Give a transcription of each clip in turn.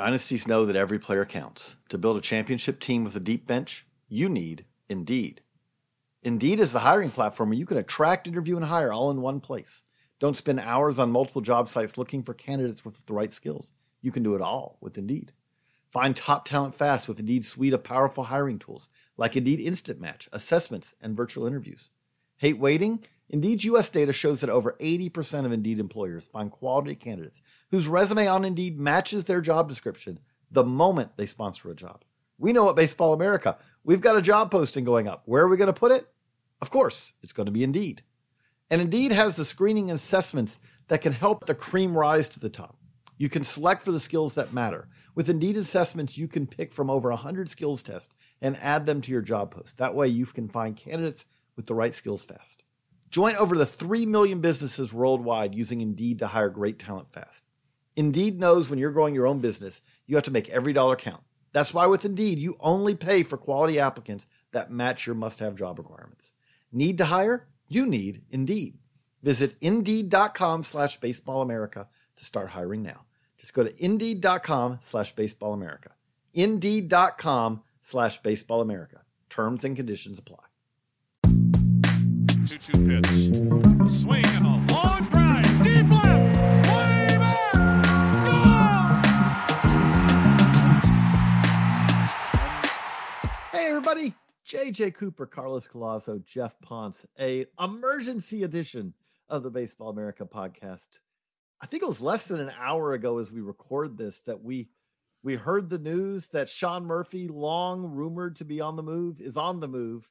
Dynasties know that every player counts. To build a championship team with a deep bench, you need Indeed. Indeed is the hiring platform where you can attract, interview, and hire all in one place. Don't spend hours on multiple job sites looking for candidates with the right skills. You can do it all with Indeed. Find top talent fast with Indeed's suite of powerful hiring tools like Indeed Instant Match, assessments, and virtual interviews. Hate waiting? Indeed's US data shows that over 80% of Indeed employers find quality candidates whose resume on Indeed matches their job description the moment they sponsor a job. We know at Baseball America, we've got a job posting going up. Where are we going to put it? Of course, it's going to be Indeed. And Indeed has the screening and assessments that can help the cream rise to the top. You can select for the skills that matter. With Indeed assessments, you can pick from over 100 skills tests and add them to your job post. That way, you can find candidates with the right skills fast. Join over the 3 million businesses worldwide using Indeed to hire great talent fast. Indeed knows when you're growing your own business, you have to make every dollar count. That's why with Indeed, you only pay for quality applicants that match your must have job requirements. Need to hire? You need Indeed. Visit Indeed.com slash Baseball America to start hiring now. Just go to Indeed.com slash Baseball America. Indeed.com slash Baseball America. Terms and conditions apply. 2 2 pitch. A swing and a long drive. Deep left. Way back. Hey, everybody. JJ Cooper, Carlos Collazo, Geoff Pontes, a emergency edition of the Baseball America podcast. I think it was less than an hour ago as we record this that we we heard the news that Sean Murphy, long rumored to be on the move, is on the move.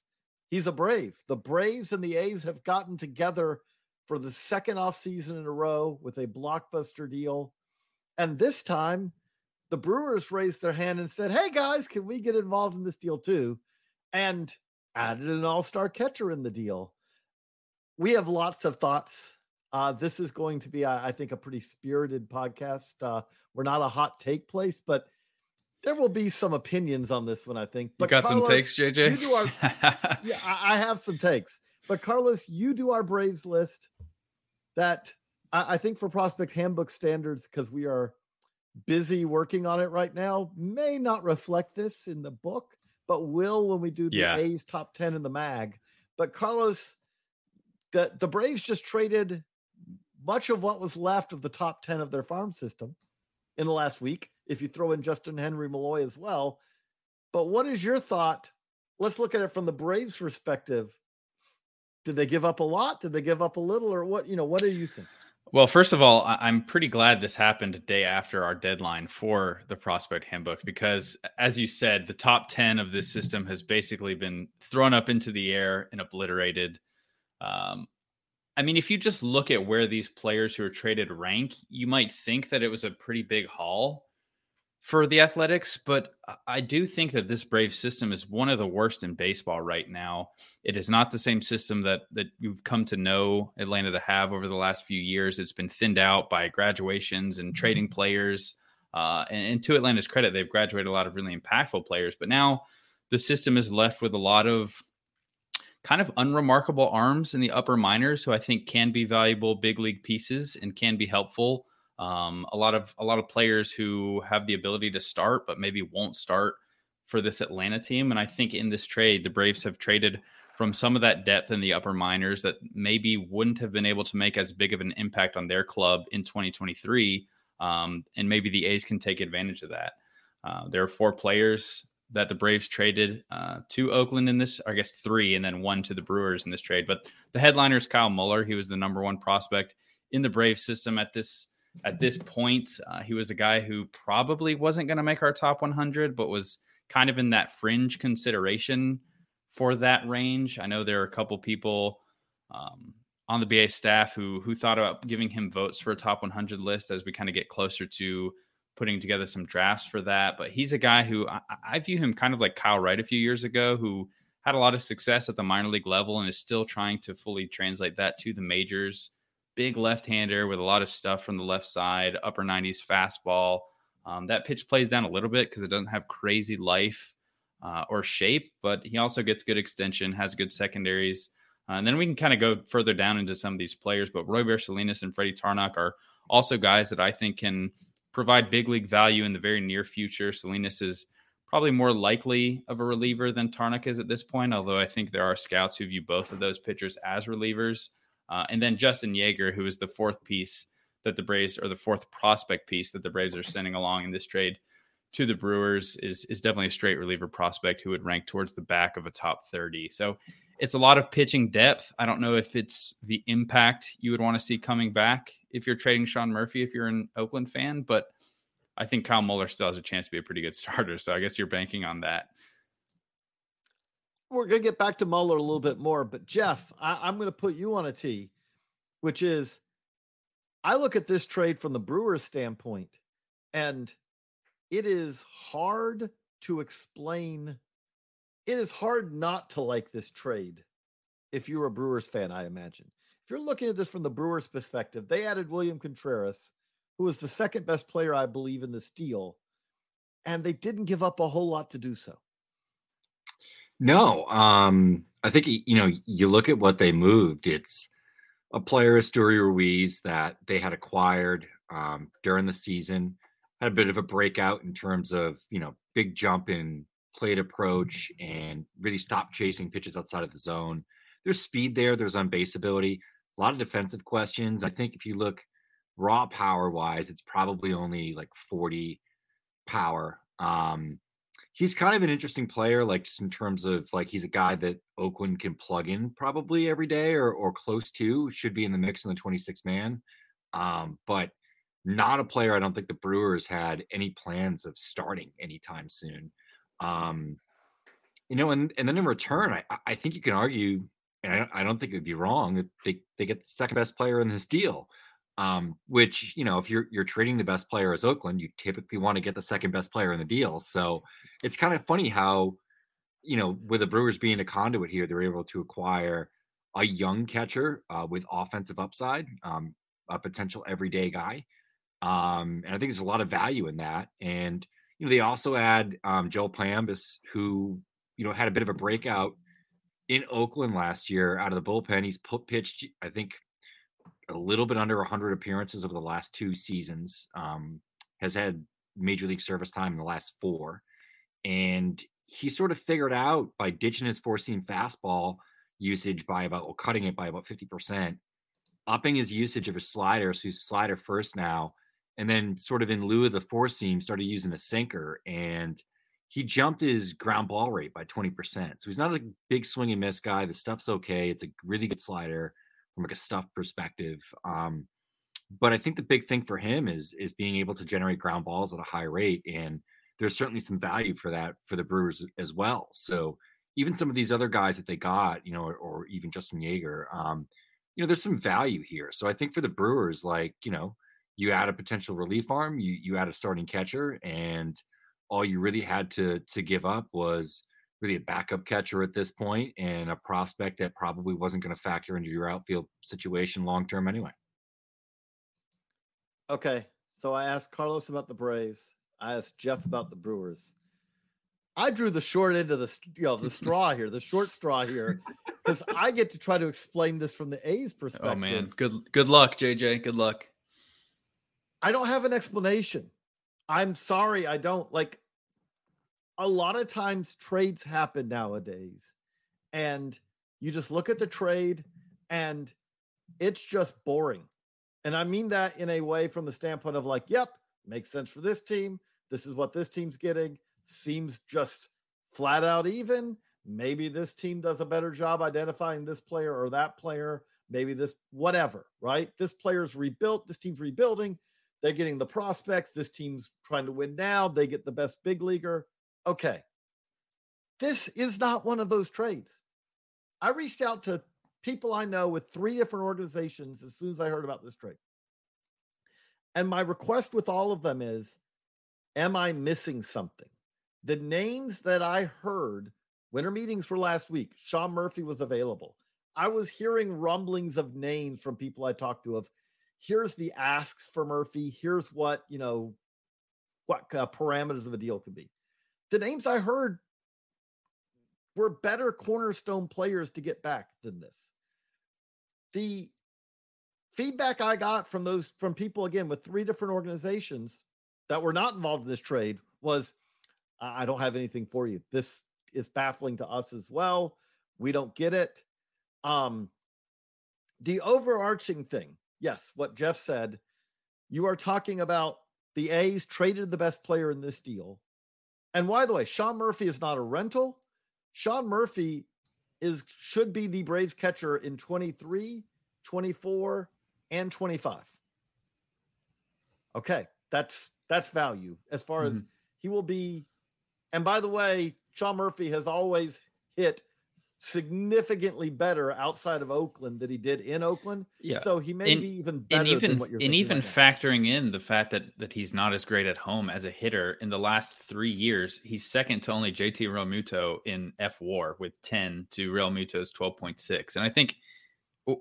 He's a Brave. The Braves and the A's have gotten together for the second off season in a row with a blockbuster deal. And this time, the Brewers raised their hand and said, Hey guys, can we get involved in this deal too? And added an all star catcher in the deal. We have lots of thoughts. Uh, this is going to be, I I think, a pretty spirited podcast. Uh, we're not a hot take place, but there will be some opinions on this one, I think. You But got some takes, JJ? You do our, yeah, I, I have some takes. But Carlos, you do our Braves list that I, I think for prospect handbook standards, because we are busy working on it right now, may not reflect this in the book, but will when we do the Yeah. A's top 10 in the mag. But Carlos, the, the Braves just traded much of what was left of the top 10 of their farm system in the last week, if you throw in Justin Henry Malloy as well. But what is your thought? Let's look at it from the Braves perspective. Did they give up a lot? Did they give up a little, or what? You know, what do you think? Well, first of all, I'm pretty glad this happened a day after our deadline for the prospect handbook because, as you said, the top 10 of this system has basically been thrown up into the air and obliterated. Um, I mean, if you just look at where these players who are traded rank, you might think that it was a pretty big haul for the Athletics, but I- do think that this Brave system is one of the worst in baseball right now. It is not the same system that that you've come to know Atlanta to have over the last few years. It's been thinned out by graduations and trading players. Uh, and, and to Atlanta's credit, they've graduated a lot of really impactful players. But now the system is left with a lot of kind of unremarkable arms in the upper minors who I think can be valuable big league pieces and can be helpful. Um, a lot of a lot of players who have the ability to start, but maybe won't start for this Atlanta team. And I think in this trade, the Braves have traded from some of that depth in the upper minors that maybe wouldn't have been able to make as big of an impact on their club in 2023. Um, and maybe the A's can take advantage of that. Uh, there are four players that the Braves traded uh, to Oakland in this, I guess three, and then one to the Brewers in this trade. But the headliner is Kyle Muller. He was the number one prospect in the Braves system at this at this point. Uh, he was a guy who probably wasn't going to make our top 100, but was kind of in that fringe consideration for that range. I know there are a couple people um, on the BA staff who who thought about giving him votes for a top 100 list as we kind of get closer to putting together some drafts for that. But he's a guy who I, I view him kind of like Kyle Wright a few years ago, who had a lot of success at the minor league level and is still trying to fully translate that to the majors. Big left hander with a lot of stuff from the left side, upper 90s fastball. Um, that pitch plays down a little bit because it doesn't have crazy life uh, or shape, but he also gets good extension, has good secondaries. Uh, and then we can kind of go further down into some of these players. But Roy Salinas and Freddy Tarnok are also guys that I think can provide big league value in the very near future. Salinas is probably more likely of a reliever than Tarnok is at this point, although I think there are scouts who view both of those pitchers as relievers. Uh, and then Justin Yeager, who is the fourth piece that the Braves or the fourth prospect piece that the Braves are sending along in this trade to the Brewers is is definitely a straight reliever prospect who would rank towards the back of a top 30. So it's a lot of pitching depth. I don't know if it's the impact you would want to see coming back if you're trading Sean Murphy if you're an Oakland fan, but I think Kyle Muller still has a chance to be a pretty good starter. So I guess you're banking on that. We're gonna get back to Muller a little bit more, but Geoff, I, I'm gonna put you on a tee, which is I look at this trade from the Brewers standpoint, and it is hard to explain. It is hard not to like this trade if you're a Brewers fan, I imagine. If you're looking at this from the Brewers' perspective, they added William Contreras, who was the second best player, I believe, in this deal, and they didn't give up a whole lot to do so. No, um, I think you know you look at what they moved. It's a player, Esteury Ruiz, that they had acquired um, during the season. Had a bit of a breakout in terms of you know big jump in plate approach and really stopped chasing pitches outside of the zone. There's speed there. There's on base ability. A lot of defensive questions. I think if you look raw power wise, it's probably only like 40 power. Um, he's kind of an interesting player, like just in terms of like he's a guy that Oakland can plug in probably every day or or close to. Should be in the mix in the 26 man, um, but not a player. I don't think the Brewers had any plans of starting anytime soon. Um, you know, and and then in return, I I think you can argue, and I, I don't think it would be wrong that they they get the second best player in this deal. Um, which you know, if you're you're trading the best player as Oakland, you typically want to get the second best player in the deal. So it's kind of funny how, you know, with the Brewers being a conduit here, they're able to acquire a young catcher uh, with offensive upside, um, a potential everyday guy, um, and I think there's a lot of value in that. And you know, they also add um, Joel Payamps, who you know had a bit of a breakout in Oakland last year out of the bullpen. He's pitched, I think, a little bit under 100 appearances over the last two seasons. Um, has had major league service time in the last four, and he sort of figured out by ditching his four seam fastball usage by about well, cutting it by about 50 percent, upping his usage of his slider, so he's slider first now, and then sort of in lieu of the four seam, started using a sinker and. He jumped his ground ball rate by 20%. So he's not a big swing and miss guy. The stuff's okay. It's a really good slider from like a stuff perspective. Um, but I think the big thing for him is is being able to generate ground balls at a high rate, and there's certainly some value for that for the Brewers as well. So even some of these other guys that they got, you know, or, or even Justin Yeager, um, you know, there's some value here. So I think for the Brewers, like you know, you add a potential relief arm, you you add a starting catcher, and all you really had to to give up was really a backup catcher at this point and a prospect that probably wasn't going to factor into your outfield situation long term anyway. Okay. So I asked Carlos about the Braves. I asked Geoff about the Brewers. I drew the short end of the you know the straw here, the short straw here, because I get to try to explain this from the A's perspective. Oh man, good good luck, JJ. Good luck. I don't have an explanation. I'm sorry, I don't like a lot of times trades happen nowadays and you just look at the trade and it's just boring. And I mean that in a way from the standpoint of like, yep, makes sense for this team. This is what this team's getting. Seems just flat out even. Maybe this team does a better job identifying this player or that player. Maybe this, whatever, right? This player's rebuilt. This team's rebuilding. They're getting the prospects. This team's trying to win now. They get the best big leaguer okay, this is not one of those trades. I reached out to people I know with three different organizations as soon as I heard about this trade. And my request with all of them is Am I missing something? The names that I heard, winter meetings were last week. Sean Murphy was available. I was hearing rumblings of names from people I talked to of here's the asks for Murphy, here's what, you know, what uh, parameters of a deal could be the names I heard were better cornerstone players to get back than this. The feedback I got from those from people again with three different organizations that were not involved in this trade was I don't have anything for you. This is baffling to us as well. We don't get it. Um, the overarching thing, yes, what Jeff said, you are talking about the A's traded the best player in this deal. And by the way, Sean Murphy is not a rental. Sean Murphy is should be the Braves catcher in 23, 24, and 25. Okay, that's that's value as far as mm-hmm. he will be. And by the way, Sean Murphy has always hit significantly better outside of Oakland than he did in Oakland. Yeah. So he may And- be even better and even than what you're and even right now. factoring in the fact that that he's not as great at home as a hitter in the last three years, he's second to only JT Realmuto in F WAR with ten to Realmuto's twelve point six, and I think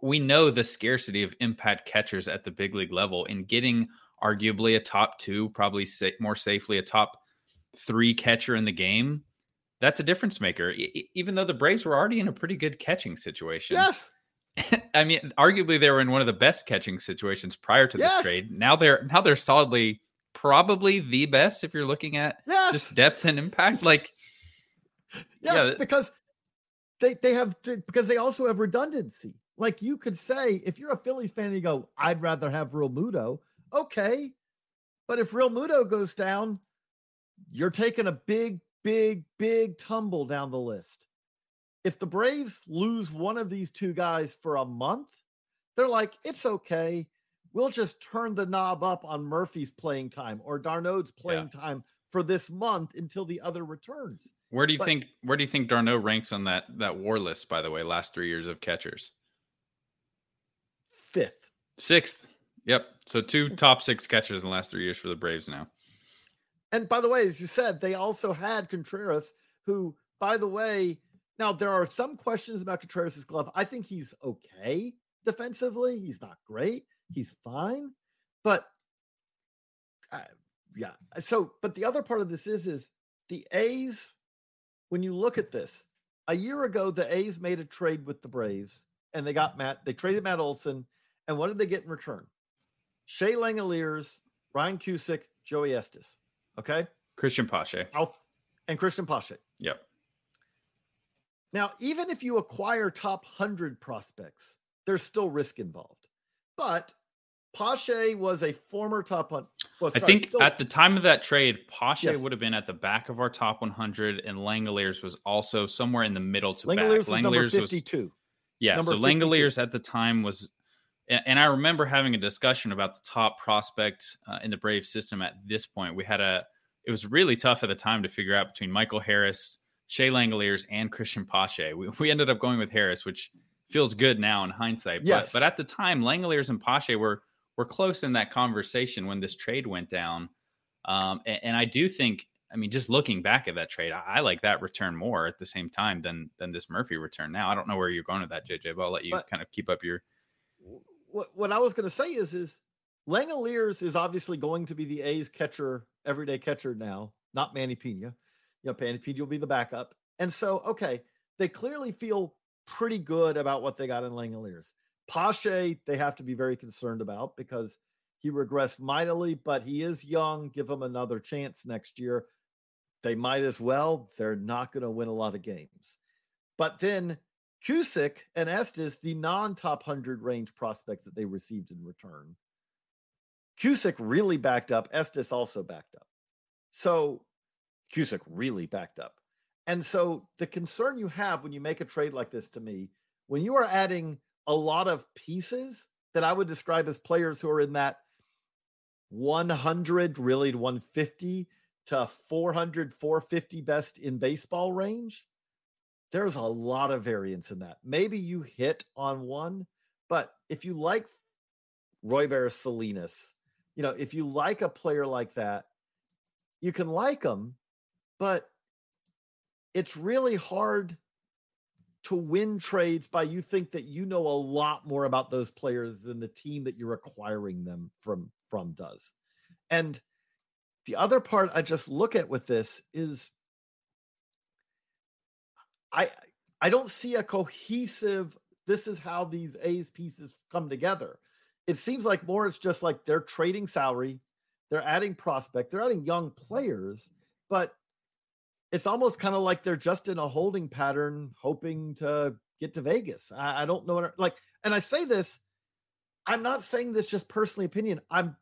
we know the scarcity of impact catchers at the big league level in getting arguably a top two, probably more safely a top three catcher in the game. That's a difference maker. E- even though the Braves were already in a pretty good catching situation. Yes. I mean, arguably they were in one of the best catching situations prior to this trade. Now they're now they're solidly probably the best if you're looking at Yes. just depth and impact. Like Yes, Yeah. because they they have because they also have redundancy. Like you could say, if you're a Phillies fan, and you go, "I'd rather have Realmuto." Okay, but if Realmuto goes down, you're taking a big, big, big tumble down the list. If the Braves lose one of these two guys for a month, they're like, "It's okay. We'll just turn the knob up on Murphy's playing time or d'Arnaud's playing time for this month until the other returns." where do you But- think where do you think d'Arnaud ranks on that that war list? By the way, last three years of catchers, Fifth. sixth. Yep. So two top six catchers in the last three years for the Braves now. And by the way, as you said, they also had Contreras, who, by the way, now there are some questions about Contreras' glove. I think he's okay defensively. He's not great. He's fine. But uh, yeah. So, but the other part of this is, is the A's, when you look at this, a year ago, the A's made a trade with the Braves and they got Matt, they traded Matt Olson. And what did they get in return? Shea Langeliers, Ryan Cusick, Joey Estes. Okay. Christian Pache. Alf and Christian Pache. Yep. Now, even if you acquire top 100 prospects, there's still risk involved. But Pache was a former top 100. Well, I think still- at the time of that trade, Pache Yes. would have been at the back of our top 100, and Langeliers was also somewhere in the middle to back. Langeliers was number Langeliers was 52. Yeah, Number so 52. Langeliers at the time was, and, I remember having a discussion about the top prospect uh, in the Brave system at this point. We had a, it was really tough at the time to figure out between Michael Harris, Shea Langeliers, and Christian Pache. We, we ended up going with Harris, which feels good now in hindsight. Yes. But, but at the time, Langeliers and Pache were were close in that conversation when this trade went down. Um, and, and I do think, I mean, just looking back at that trade, I, I like that return more at the same time than than this Murphy return. Now I don't know where you're going with that, JJ, but I'll let you But- kind of keep up your. What, what I was going to say is, is Langeliers is obviously going to be the A's catcher, everyday catcher now, not Manny Pena. You know, Manny Pena will be the backup. And so, okay, they clearly feel pretty good about what they got in Langeliers. Pache, they have to be very concerned about because he regressed mightily, but he is young. Give him another chance next year. They might as well. They're not going to win a lot of games. But then Cusick and Estes, the non-top 100 range prospects that they received in return. Cusick really backed up. Estes also backed up. So Cusick really backed up. And so the concern you have when you make a trade like this to me, when you are adding a lot of pieces that I would describe as players who are in that 100 really 150 to 400 450 best in baseball range there's a lot of variance in that maybe you hit on one but if you like Royber Salinas you know if you like a player like that you can like them but it's really hard to win trades by you think that you know a lot more about those players than the team that you're acquiring them from from does. And the other part I just look at with this is I I don't see a cohesive this is how these A's pieces come together. It seems like more it's just like they're trading salary, they're adding prospect, they're adding young players, but it's almost kind of like they're just in a holding pattern, hoping to get to Vegas. I, I don't know what like, and I say this, I'm not saying this just personally opinion. I'm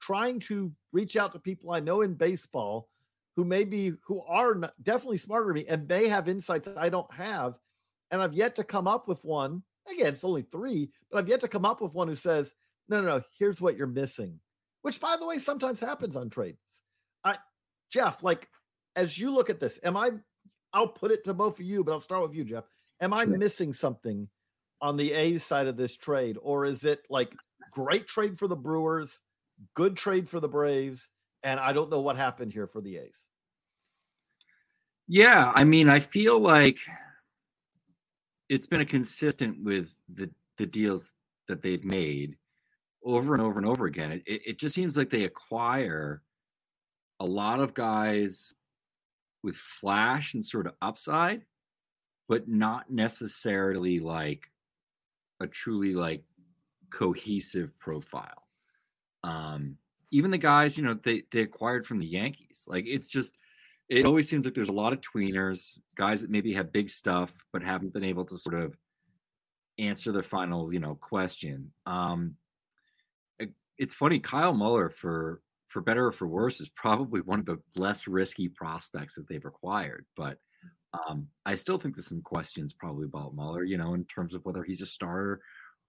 trying to reach out to people I know in baseball who maybe who are not, definitely smarter than me and may have insights I don't have. And I've yet to come up with one. Again, it's only three, but I've yet to come up with one who says, no, no, no, here's what you're missing. Which by the way, sometimes happens on trades. I Geoff, like as you look at this, am I I'll put it to both of you, but I'll start with you, Geoff. Am I missing something on the A side of this trade? Or is it like great trade for the Brewers, good trade for the Braves, and I don't know what happened here for the A's. Yeah, I mean, I feel like it's been a consistent with the the deals that they've made over and over and over again. It, it just seems like they acquire a lot of guys with flash and sort of upside, but not necessarily like a truly like cohesive profile. Um, even the guys, you know, they they acquired from the Yankees. Like it's just it always seems like there's a lot of tweeners, guys that maybe have big stuff but haven't been able to sort of answer the final, you know, question. Um it, it's funny, Kyle Muller for for better or for worse is probably one of the less risky prospects that they've acquired, but um, I still think there's some questions probably about Muller, you know, in terms of whether he's a starter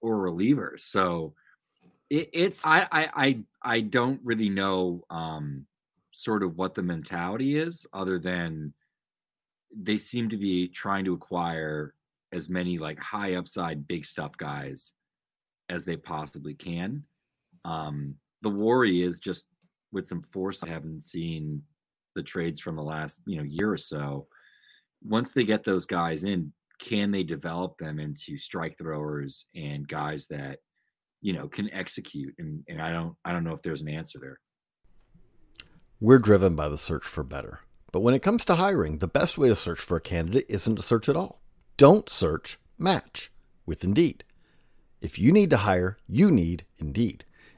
or a reliever. So it, it's I, I I I don't really know um, sort of what the mentality is, other than they seem to be trying to acquire as many like high upside big stuff guys as they possibly can. Um, the worry is just with some force. I haven't seen the trades from the last you know year or so. Once they get those guys in, can they develop them into strike throwers and guys that you know can execute and and i don't i don't know if there's an answer there. We're driven by the search for better. But when it comes to hiring the best way to search for a candidate isn't to search at all. Don't search match with indeed. If you need to hire you need indeed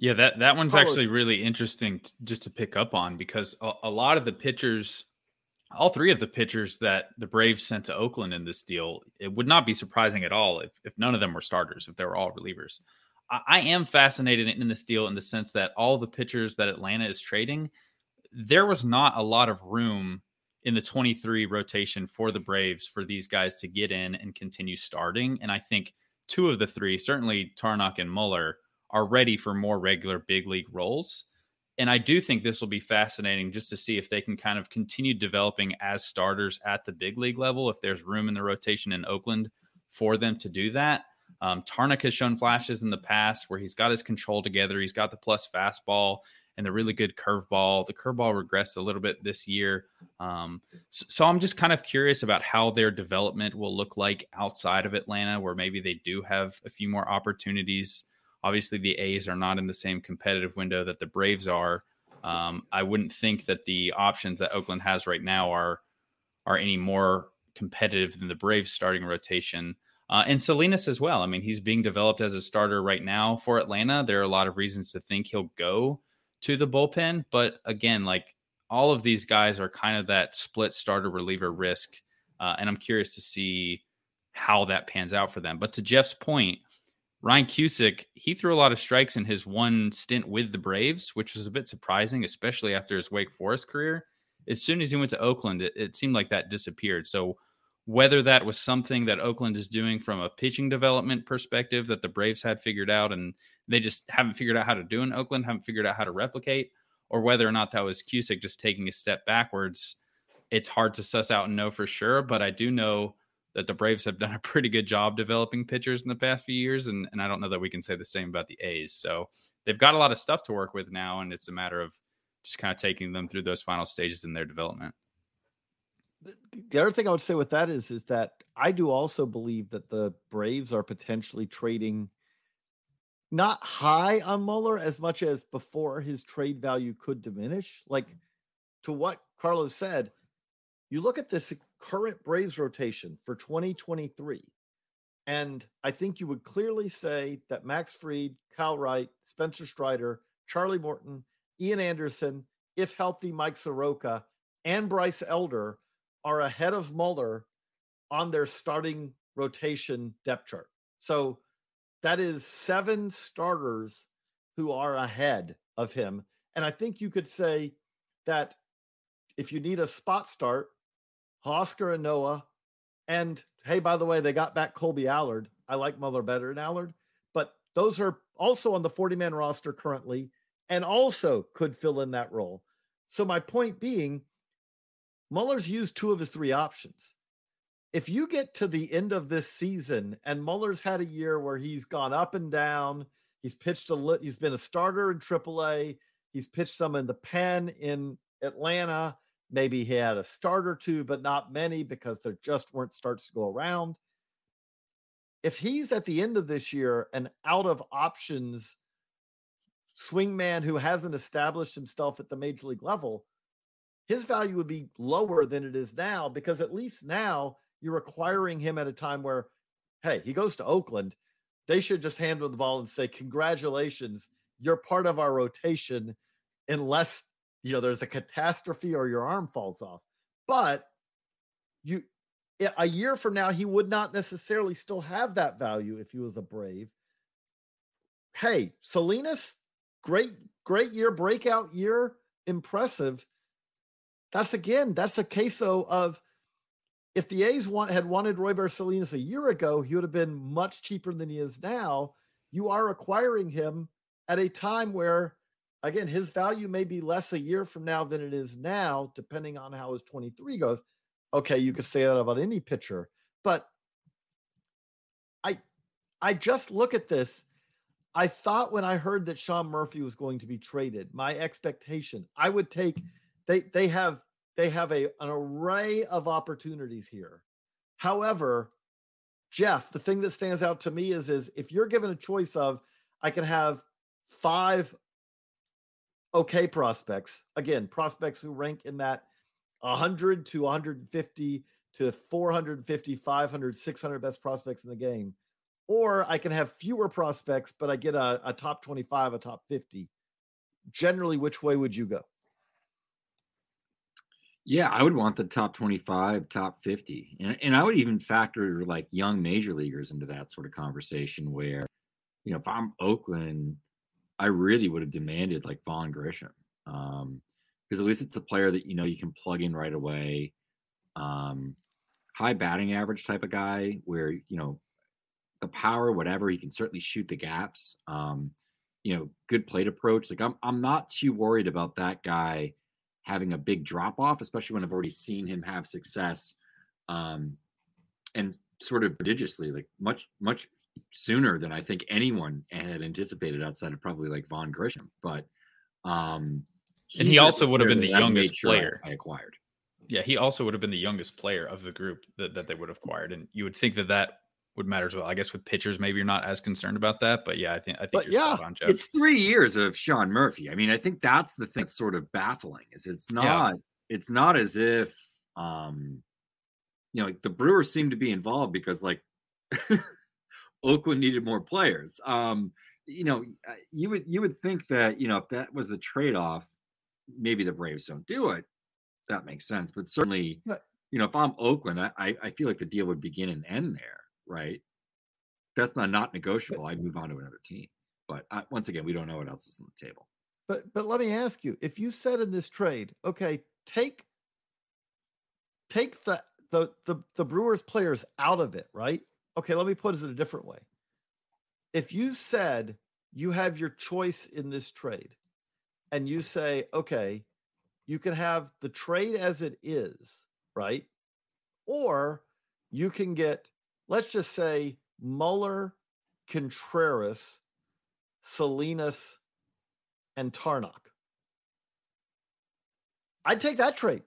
Yeah, that that one's actually really interesting t- just to pick up on because a, a, lot of the pitchers, all three of the pitchers that the Braves sent to Oakland in this deal, it would not be surprising at all if, if none of them were starters, if they were all relievers. I, I am fascinated in this deal in the sense that all the pitchers that Atlanta is trading, there was not a lot of room in the 23 rotation for the Braves for these guys to get in and continue starting. And I think two of the three, certainly Tarnok and Muller, are ready for more regular big league roles. And I do think this will be fascinating just to see if they can kind of continue developing as starters at the big league level, if there's room in the rotation in Oakland for them to do that. Um, Tarnok has shown flashes in the past where he's got his control together. He's got the plus fastball and the really good curveball. The curveball regressed a little bit this year. Um, so, I'm just kind of curious about how their development will look like outside of Atlanta, where maybe they do have a few more opportunities Obviously, the A's are not in the same competitive window that the Braves are. Um, I wouldn't think that the options that Oakland has right now are are any more competitive than the Braves starting rotation. Uh, and Salinas as well. I mean, he's being developed as a starter right now for Atlanta. There are a lot of reasons to think he'll go to the bullpen. But again, like all of these guys are kind of that split starter reliever risk. Uh, and I'm curious to see how that pans out for them. But to Geoff's point, Ryan Cusick, he threw a lot of strikes in his one stint with the Braves, which was a bit surprising, especially after his Wake Forest career. As soon as he went to Oakland, it, it seemed like that disappeared. So whether that was something that Oakland is doing from a pitching development perspective that the Braves had figured out and they just haven't figured out how to do in Oakland, haven't figured out how to replicate, or whether or not that was Cusick just taking a step backwards, it's hard to suss out and know for sure. But I do know that the Braves have done a pretty good job developing pitchers in the past few years. And, and I don't know that we can say the same about the A's. So they've got a lot of stuff to work with now. And it's a matter of just kind of taking them through those final stages in their development. The other thing I would say with that is, is that I do also believe that the Braves are potentially trading not high on Muller as much as before his trade value could diminish. Like to what Carlos said, you look at this current Braves rotation for 2023. And I think you would clearly say that Max Fried, Kyle Wright, Spencer Strider, Charlie Morton, Ian Anderson, if healthy, Mike Soroka, and Bryce Elder are ahead of Muller on their starting rotation depth chart. So that is seven starters who are ahead of him. And I think you could say that if you need a spot start, Oscar and Noah. And hey, by the way, they got back Colby Allard. I like Muller better than Allard, but those are also on the 40 man roster currently and also could fill in that role. So, my point being, Muller's used two of his three options. If you get to the end of this season and Muller's had a year where he's gone up and down, he's pitched a little, he's been a starter in AAA, he's pitched some in the pen in Atlanta, Maybe he had a start or two, but not many because there just weren't starts to go around. If he's at the end of this year an out of options swingman who hasn't established himself at the major league level, his value would be lower than it is now because at least now you're acquiring him at a time where, hey, he goes to Oakland. They should just hand him the ball and say, Congratulations, you're part of our rotation unless you know there's a catastrophe or your arm falls off. But you a year from now he would not necessarily still have that value if he was a brave. Hey salinas great great year breakout year impressive. That's again that's a case of if the a's want, had wanted royber salinas a year ago he would have been much cheaper than he is now. You are acquiring him at a time where again, his value may be less a year from now than it is now, depending on how his 23 goes. Okay, you could say that about any pitcher, but I I just look at this. I thought when I heard that Sean Murphy was going to be traded, my expectation, I would take they they have they have a an array of opportunities here. However, Geoff, the thing that stands out to me is is if you're given a choice of I can have five okay prospects. Again, prospects who rank in that 100 to 150 to 450, 500, 600 best prospects in the game. Or I can have fewer prospects, but I get a, a top 25, a top 50. Generally, which way would you go? Yeah, I would want the top 25, top 50. And, and I would even factor like young major leaguers into that sort of conversation where, you know, if I'm Oakland, I really would have demanded like Vaughn Grissom. Um, because at least it's a player that you know you can plug in right away. Um, high batting average type of guy where you know the power, whatever, he can certainly shoot the gaps. Um, you know, good plate approach. Like I'm I'm not too worried about that guy having a big drop off, especially when I've already seen him have success. Um, and sort of prodigiously, like much, much sooner than I think anyone had anticipated outside of probably like Vaughn Grissom. But um and he also would have been the youngest sure player I acquired. Yeah, he also would have been the youngest player of the group that, that they would have acquired, and you would think that that would matter as well. I guess with pitchers, maybe you're not as concerned about that, but yeah, I think I think but yeah, on, It's three years of Sean Murphy. I mean, I think that's the thing that's sort of baffling is it's not yeah. it's not as if um you know like the Brewers seem to be involved because like Oakland needed more players. Um, you know, uh, you would you would think that you know if that was the trade off, maybe the Braves don't do it. That makes sense, but certainly, you know, if I'm Oakland, I I I feel like the deal would begin and end there, right? That's not not negotiable. I'd move on to another team. But uh, once again, we don't know what else is on the table. But but let me ask you, if you said in this trade, okay, take take the the the, the Brewers players out of it, right? Okay, let me put it a different way. If you said you have your choice in this trade, and you say, okay, you can have the trade as it is, right? Or you can get, let's just say, Muller, Contreras, Salinas, and Tarnok. I'd take that trade.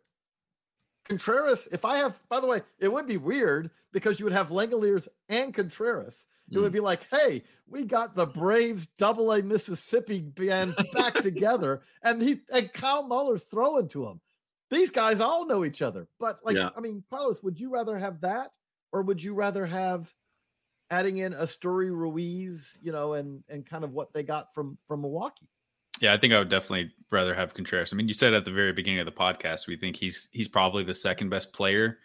Contreras, if I have, by the way, it would be weird because you would have Langeliers and Contreras. It would hmm. be like, hey, we got the Braves double A Mississippi band back together, and he and Kyle Muller's throwing to him. These guys all know each other. But like, Yeah. I mean, Carlos, would you rather have that or would you rather have adding in Esteury Ruiz, you know, and and kind of what they got from from Milwaukee? Yeah, I think I would definitely rather have Contreras. I mean, you said at the very beginning of the podcast, we think he's he's probably the second best player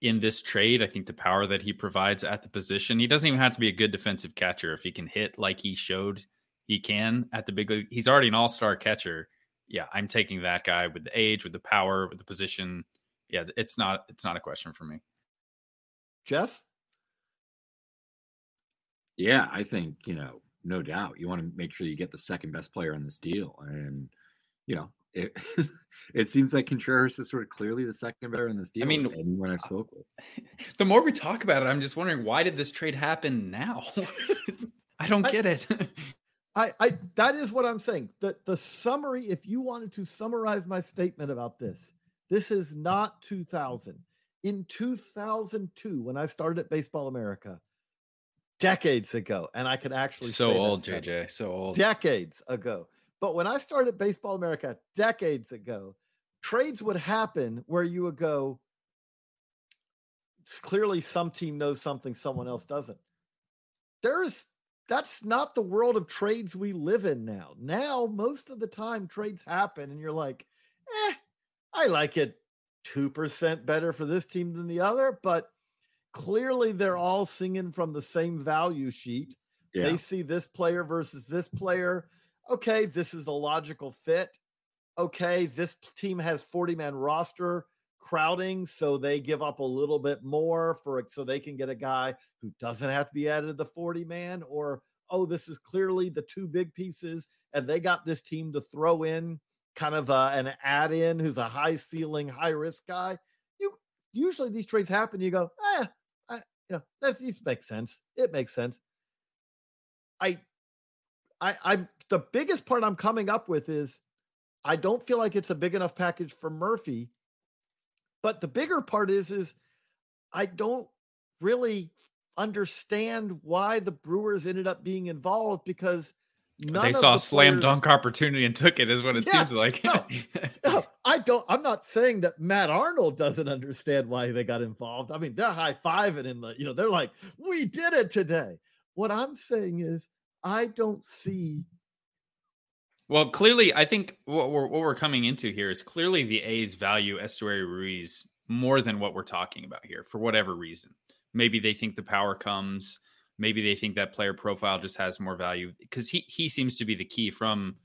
in this trade. I think the power that he provides at the position, he doesn't even have to be a good defensive catcher if he can hit like he showed he can at the big league. He's already an all-star catcher. Yeah, I'm taking that guy with the age, with the power, with the position. Yeah, it's not it's not a question for me. Geoff? Yeah, I think, you know, no doubt. You want to make sure you get the second best player in this deal. And, you know, it it seems like Contreras is sort of clearly the second better in this deal. I mean, of anyone I've spoke with. The more we talk about it, I'm just wondering why did this trade happen now? I don't I- get it. I, I that is what I'm saying. The the summary, if you wanted to summarize my statement about this, this is not 2000. In 2002, when I started at Baseball America, decades ago, and I can actually so old, JJ. So old. decades ago. But when I started Baseball America decades ago, trades would happen where you would go, clearly some team knows something someone else doesn't. There's that's not the world of trades we live in now. Now, most of the time, trades happen, and you're like, eh, I like it 2% better for this team than the other, but clearly they're all singing from the same value sheet Yeah. they see this player versus this player. Okay, this is a logical fit. Okay, this team has 40 man roster crowding, so they give up a little bit more for so they can get a guy who doesn't have to be added to the 40 man. Or, oh, this is clearly the two big pieces, and they got this team to throw in kind of uh, an add in who's a high ceiling, high risk guy. You usually these trades happen, you go, eh, you know, that's these make sense. It makes sense. I, I, I'm the biggest part I'm coming up with is I don't feel like it's a big enough package for Murphy. But the bigger part is, is I don't really understand why the Brewers ended up being involved because none they saw a slam players- dunk opportunity and took it, is what it Yes, seems like. no, No, I don't. I'm not saying that Matt Arnold doesn't understand why they got involved. I mean, they're high fiving in the, you know, they're like, we did it today. What I'm saying is, I don't see. Well, clearly, I think what we're what we're coming into here is clearly the A's value Esteury Ruiz more than what we're talking about here for whatever reason. Maybe they think the power comes. Maybe they think that player profile just has more value because he he seems to be the key from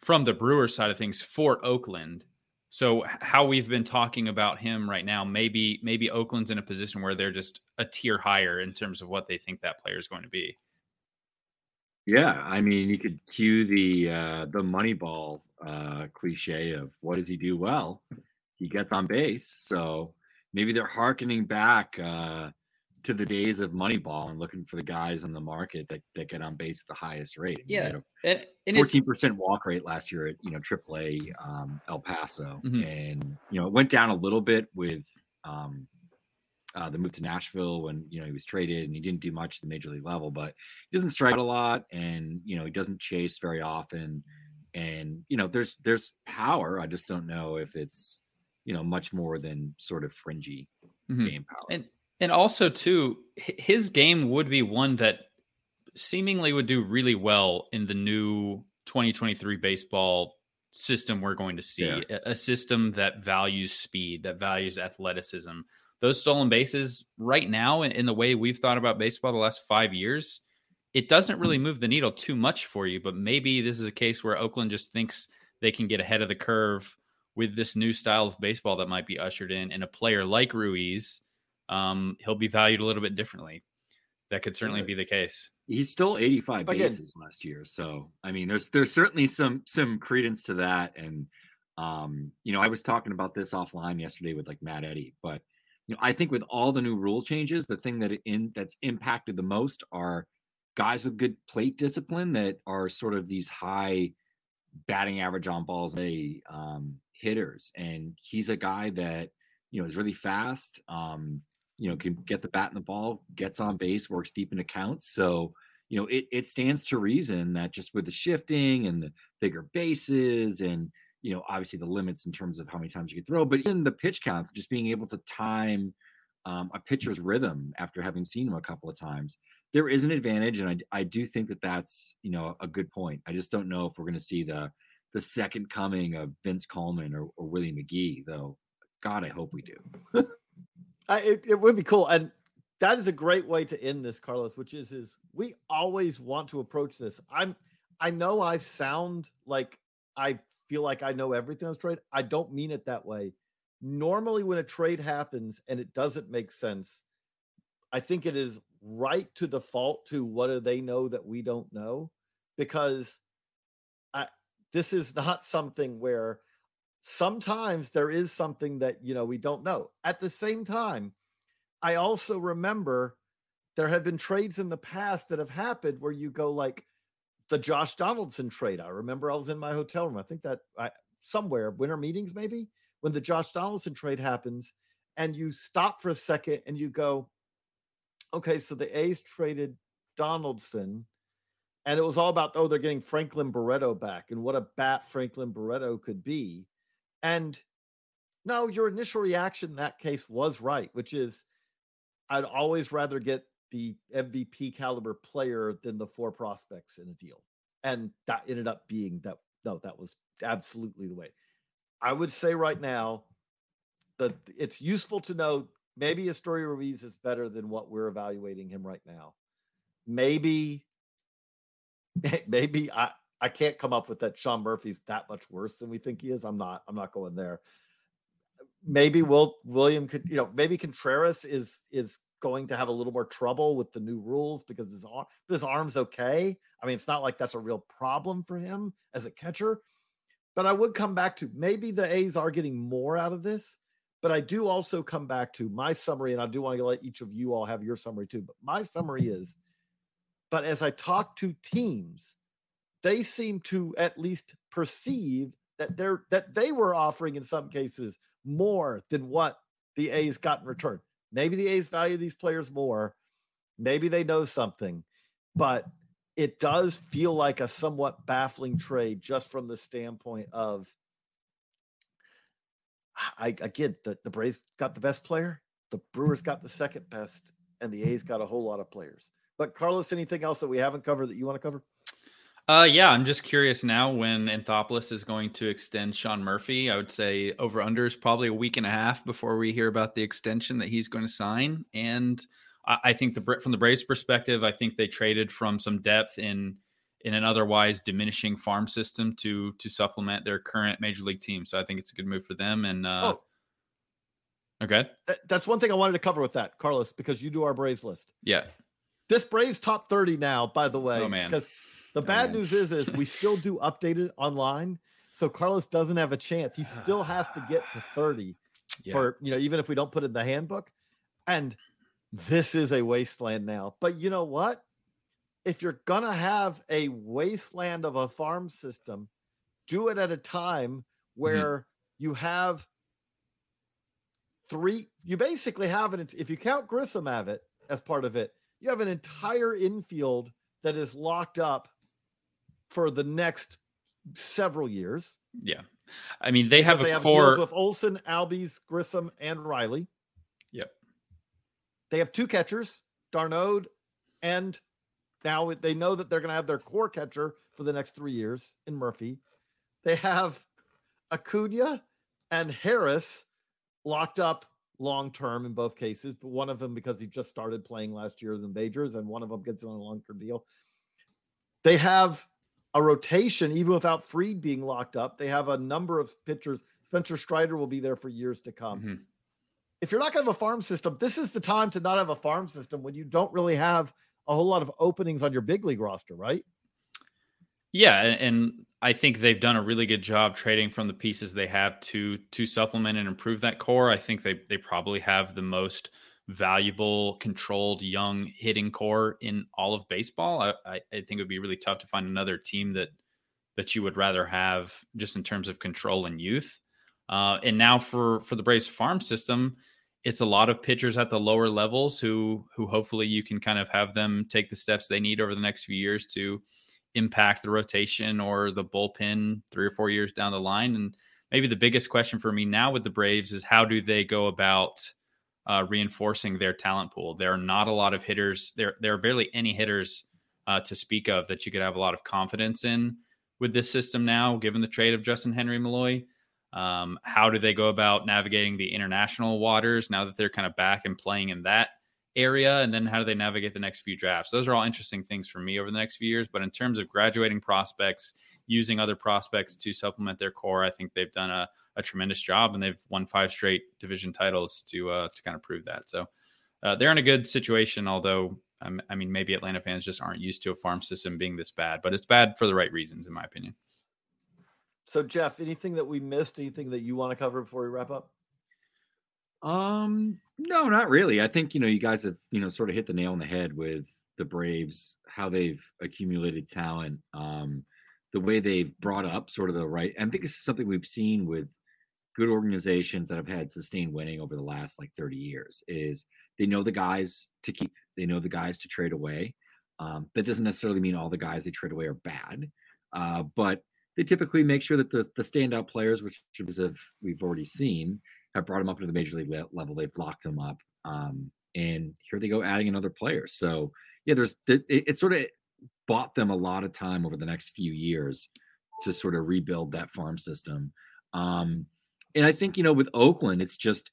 from the Brewer side of things for Oakland. So how we've been talking about him right now, maybe maybe Oakland's in a position where they're just a tier higher in terms of what they think that player is going to be. Yeah, I mean, you could cue the uh, the Moneyball uh, cliche of what does he do well? He gets on base. So maybe they're harkening back uh, to the days of Moneyball and looking for the guys on the market that, that get on base at the highest rate. Yeah, and, and it's- fourteen percent walk rate last year at you know AAA um, El Paso, Mhm. and you know it went down a little bit with um, uh, the move to Nashville when you know he was traded and he didn't do much at the major league level, but he doesn't strike out a lot, and you know he doesn't chase very often, and you know there's there's power. I just don't know if it's you know much more than sort of fringy Mhm. game power. And And also, too, his game would be one that seemingly would do really well in the new 2023 baseball system we're going to see. Yeah. A system that values speed, that values athleticism. Those stolen bases, right now, in the way we've thought about baseball the last five years, it doesn't really move the needle too much for you. But maybe this is a case where Oakland just thinks they can get ahead of the curve with this new style of baseball that might be ushered in. And a player like Ruiz, um, he'll be valued a little bit differently. That could certainly be the case. He stole 85 Again. bases last year. So I mean there's there's certainly some some credence to that. And um, you know, I was talking about this offline yesterday with like Matt Eddy, but you know, I think with all the new rule changes, the thing that in that's impacted the most are guys with good plate discipline that are sort of these high batting average on balls a um, hitters and he's a guy that you know is really fast um, you know, can get the bat and the ball, gets on base, works deep into counts. So, you know, it, it stands to reason that just with the shifting and the bigger bases and, you know, obviously the limits in terms of how many times you can throw, but in the pitch counts, just being able to time um, a pitcher's rhythm after having seen him a couple of times, there is an advantage. And I, I do think that that's, you know, a good point. I just don't know if we're going to see the, the second coming of Vince Coleman or, or Willie McGee, though. God, I hope we do. I, it, it would be cool, and that is a great way to end this, Carlos. Which is, is we always want to approach this. I'm, I know I sound like I feel like I know everything on trade. I don't mean it that way. Normally, when a trade happens and it doesn't make sense, I think it is right to default to what do they know that we don't know, because I, this is not something where sometimes there is something that you know we don't know. At the same time i also remember there have been trades in the past that have happened where you go like the josh donaldson trade. I remember i was in my hotel room i think that I, somewhere winter meetings maybe when the josh donaldson trade happens and you stop for a second and you go okay so the a's traded donaldson and it was all about oh they're getting franklin barreto back and what a bat franklin barreto could be and no, your initial reaction in that case was right, which is I'd always rather get the MVP caliber player than the four prospects in a deal. And that ended up being that no, that was absolutely the way. I would say right now that it's useful to know maybe Esteury Ruiz is better than what we're evaluating him right now. Maybe, maybe I I can't come up with that Sean Murphy's that much worse than we think he is. I'm not. I'm not going there. Maybe Will William could. You know, maybe Contreras is is going to have a little more trouble with the new rules because his arm, his arm's okay. I mean, it's not like that's a real problem for him as a catcher. But I would come back to maybe the A's are getting more out of this. But I do also come back to my summary, and I do want to let each of you all have your summary too. But my summary is, but as I talk to teams they seem to at least perceive that they're that they were offering in some cases more than what the A's got in return. Maybe the A's value these players more. Maybe they know something, but it does feel like a somewhat baffling trade just from the standpoint of I again the, the Braves got the best player, the Brewers got the second best, and the A's got a whole lot of players. But Carlos, anything else that we haven't covered that you want to cover? Uh, yeah, I'm just curious now when Anthopoulos is going to extend Sean Murphy. I would say over under is probably a week and a half before we hear about the extension that he's going to sign. And I, I think the from the Braves perspective, I think they traded from some depth in in an otherwise diminishing farm system to to supplement their current major league team. So I think it's a good move for them. And uh, oh. Okay. That's one thing I wanted to cover with that, Carlos, because you do our Braves list. Yeah. This Braves top 30 now, by the way. Oh, man. Because the bad news is, is we still do update it online. So Carlos doesn't have a chance. He still has to get to 30 yeah. for, you know, even if we don't put it in the handbook. And this is a wasteland now. But you know what? If you're going to have a wasteland of a farm system, do it at a time mm-hmm. where mm-hmm. you have three, you basically have it. If you count Grissom have it as part of it, you have an entire infield that is locked up for the next several years. Yeah. I mean, they have they a have core with Olson, Albies, Grissom, and Riley. Yep. They have two catchers, d'Arnaud, and now they know that they're going to have their core catcher for the next three years in Murphy. They have Acuna and Harris locked up long term in both cases, but one of them because he just started playing last year in the majors, and one of them gets on a long term deal. They have a rotation, even without Freed being locked up. They have a number of pitchers. Spencer Strider will be there for years to come. Mhm. If you're not going to have a farm system, this is the time to not have a farm system when you don't really have a whole lot of openings on your big league roster, right? Yeah, and, and I think they've done a really good job trading from the pieces they have to to supplement and improve that core. I think they they probably have the most valuable, controlled, young hitting core in all of baseball. I, I, think it would be really tough to find another team that that you would rather have just in terms of control and youth. Uh, and now for for the Braves farm system, it's a lot of pitchers at the lower levels who who hopefully you can kind of have them take the steps they need over the next few years to impact the rotation or the bullpen three or four years down the line. And maybe the biggest question for me now with the Braves is how do they go about uh, reinforcing their talent pool? There are not a lot of hitters. There there are barely any hitters uh, to speak of that you could have a lot of confidence in with this system now, given the trade of Justyn-Henry Malloy. Um, how do they go about navigating the international waters now that they're kind of back and playing in that area? And then how do they navigate the next few drafts? Those are all interesting things for me over the next few years. But in terms of graduating prospects, using other prospects to supplement their core, I think they've done a, a tremendous job and they've won five straight division titles to uh, to kind of prove that. So uh, they're in a good situation, although um, I mean maybe Atlanta fans just aren't used to a farm system being this bad, but it's bad for the right reasons, in my opinion. So, Geoff, anything that we missed? Anything that you want to cover before we wrap up? Um, no, not really. I think you know you guys have you know sort of hit the nail on the head with the Braves, how they've accumulated talent, um, the way they've brought up sort of the right. I think this is something we've seen with good organizations that have had sustained winning over the last like 30 years. Is they know the guys to keep, they know the guys to trade away. Um, that doesn't necessarily mean all the guys they trade away are bad, uh, but they typically make sure that the the standout players, which is have we've already seen, have brought them up to the major league level. They've locked them up, um, and here they go adding another player. So yeah, there's it, it sort of bought them a lot of time over the next few years to sort of rebuild that farm system. Um, and I think you know with Oakland, it's just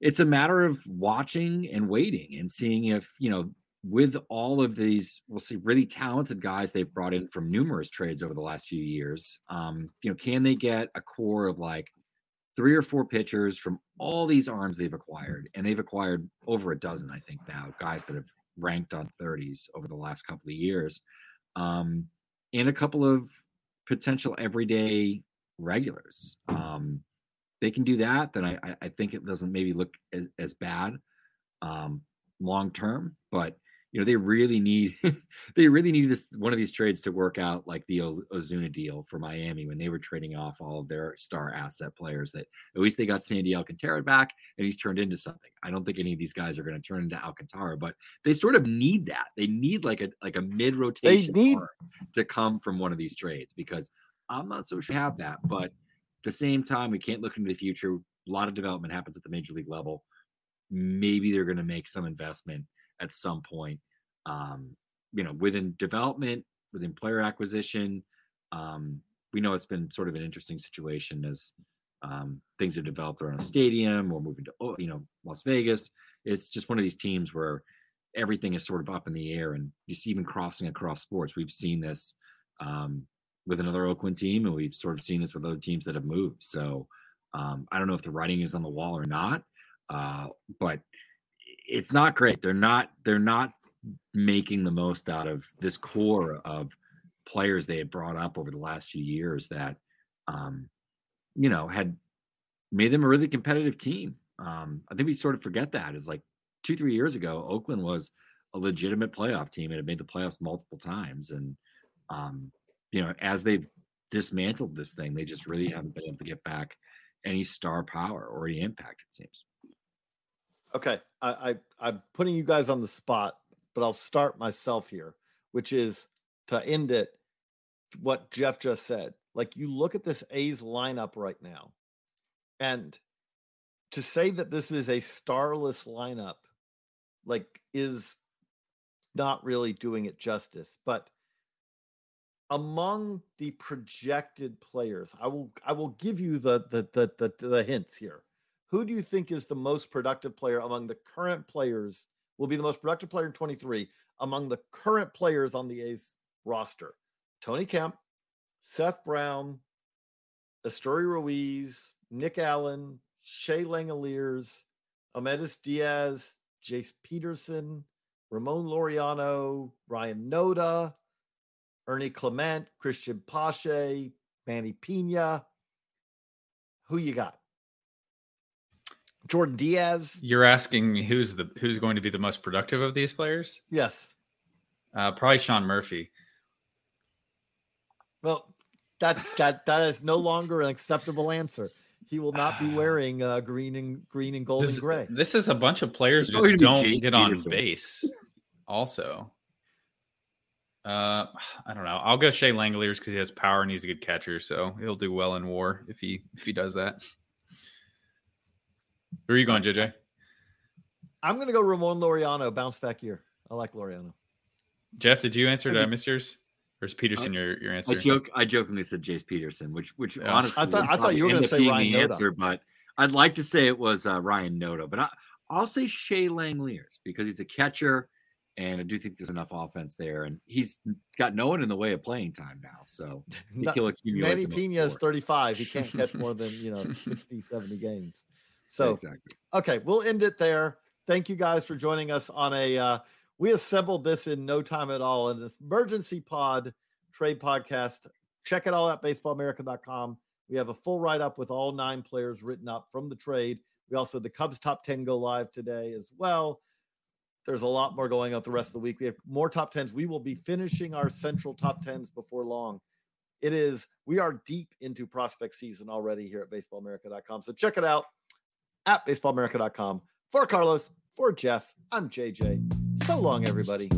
it's a matter of watching and waiting and seeing if you know with all of these, we'll see, really talented guys they've brought in from numerous trades over the last few years. Um, you know, can they get a core of like three or four pitchers from all these arms they've acquired? And they've acquired over a dozen, I think, now, guys that have ranked on 30s over the last couple of years. Um, and a couple of potential everyday regulars. Um, they can do that, then I, I think it doesn't maybe look as, as bad um, long term. But you know they really need they really need this one of these trades to work out like the Ozuna deal for Miami when they were trading off all of their star asset players that at least they got Sandy Alcantara back and he's turned into something. I don't think any of these guys are going to turn into Alcantara, but they sort of need that. They need like a like a mid rotation need- to come from one of these trades because I'm not so sure have that, but at the same time we can't look into the future. A lot of development happens at the major league level. Maybe they're going to make some investment at some point. Um, you know, within development, within player acquisition, um, we know it's been sort of an interesting situation as um, things have developed around a stadium or moving to oh, you know Las Vegas. It's just one of these teams where everything is sort of up in the air, and just even crossing across sports. We've seen this um, with another Oakland team, and we've sort of seen this with other teams that have moved. So um, I don't know if the writing is on the wall or not, uh, but it's not great. They're not. They're not making the most out of this core of players they had brought up over the last few years that um, you know had made them a really competitive team. Um, I think we sort of forget that is like two, three years ago, Oakland was a legitimate playoff team and had made the playoffs multiple times. And um, you know, as they've dismantled this thing, they just really haven't been able to get back any star power or any impact, it seems. Okay. I, I I'm putting you guys on the spot but I'll start myself here, which is to end it what Geoff just said. Like you look at this A's lineup right now, and to say that this is a starless lineup like is not really doing it justice. But among the projected players, I will I will give you the the the the, the hints here. Who do you think is the most productive player among the current players? Will be the most productive player in 23 among the current players on the A's roster. Tony Kemp, Seth Brown, Esteury Ruiz, Nick Allen, Shea Langeliers, Aledmys Diaz, Jace Peterson, Ramon Laureano, Ryan Noda, Ernie Clement, Cristian Pache, Manny Pina. Who you got? Jordan Diaz. You're asking who's the who's going to be the most productive of these players? Yes. Uh, probably Sean Murphy. Well, that that that is no longer an acceptable answer. He will not be wearing uh, green and green and gold This, and gray. this is a bunch of players It's probably just don't Jace get on Peterson. base. Also, uh, I don't know. I'll go Shea Langeliers because he has power and he's a good catcher, so he'll do well in WAR if he if he does that. Where are you going, JJ? I'm going to go Ramon Laureano, bounce back year. I like Laureano. Geoff, did you answer? Did I miss yours? Or is Peterson your your answer? I answer? joke. I jokingly said Jace Peterson, which which Yeah. honestly I thought- I thought you were probably gonna say Ryan the Noda. answer, but I'd like to say it was uh, Ryan Noda, but I, I'll say Shea Langeliers because he's a catcher, and I do think there's enough offense there, and he's got no one in the way of playing time now, so I think No- he'll accumulate. Manny Pina is 35. He can't catch more than, you know, 60, 70 games. So, exactly. okay, we'll end it there. Thank you guys for joining us on a, uh, we assembled this in no time at all in this emergency pod trade podcast. Check it all out, baseballamerica.com. We have a full write up with all nine players written up from the trade. We also, the Cubs top 10 go live today as well. There's a lot more going on the rest of the week. We have more top 10s. We will be finishing our central top 10s before long. It is, we are deep into prospect season already here at baseballamerica.com. So check it out at baseballamerica.com. For Carlos, for Geoff, I'm JJ. So long, everybody.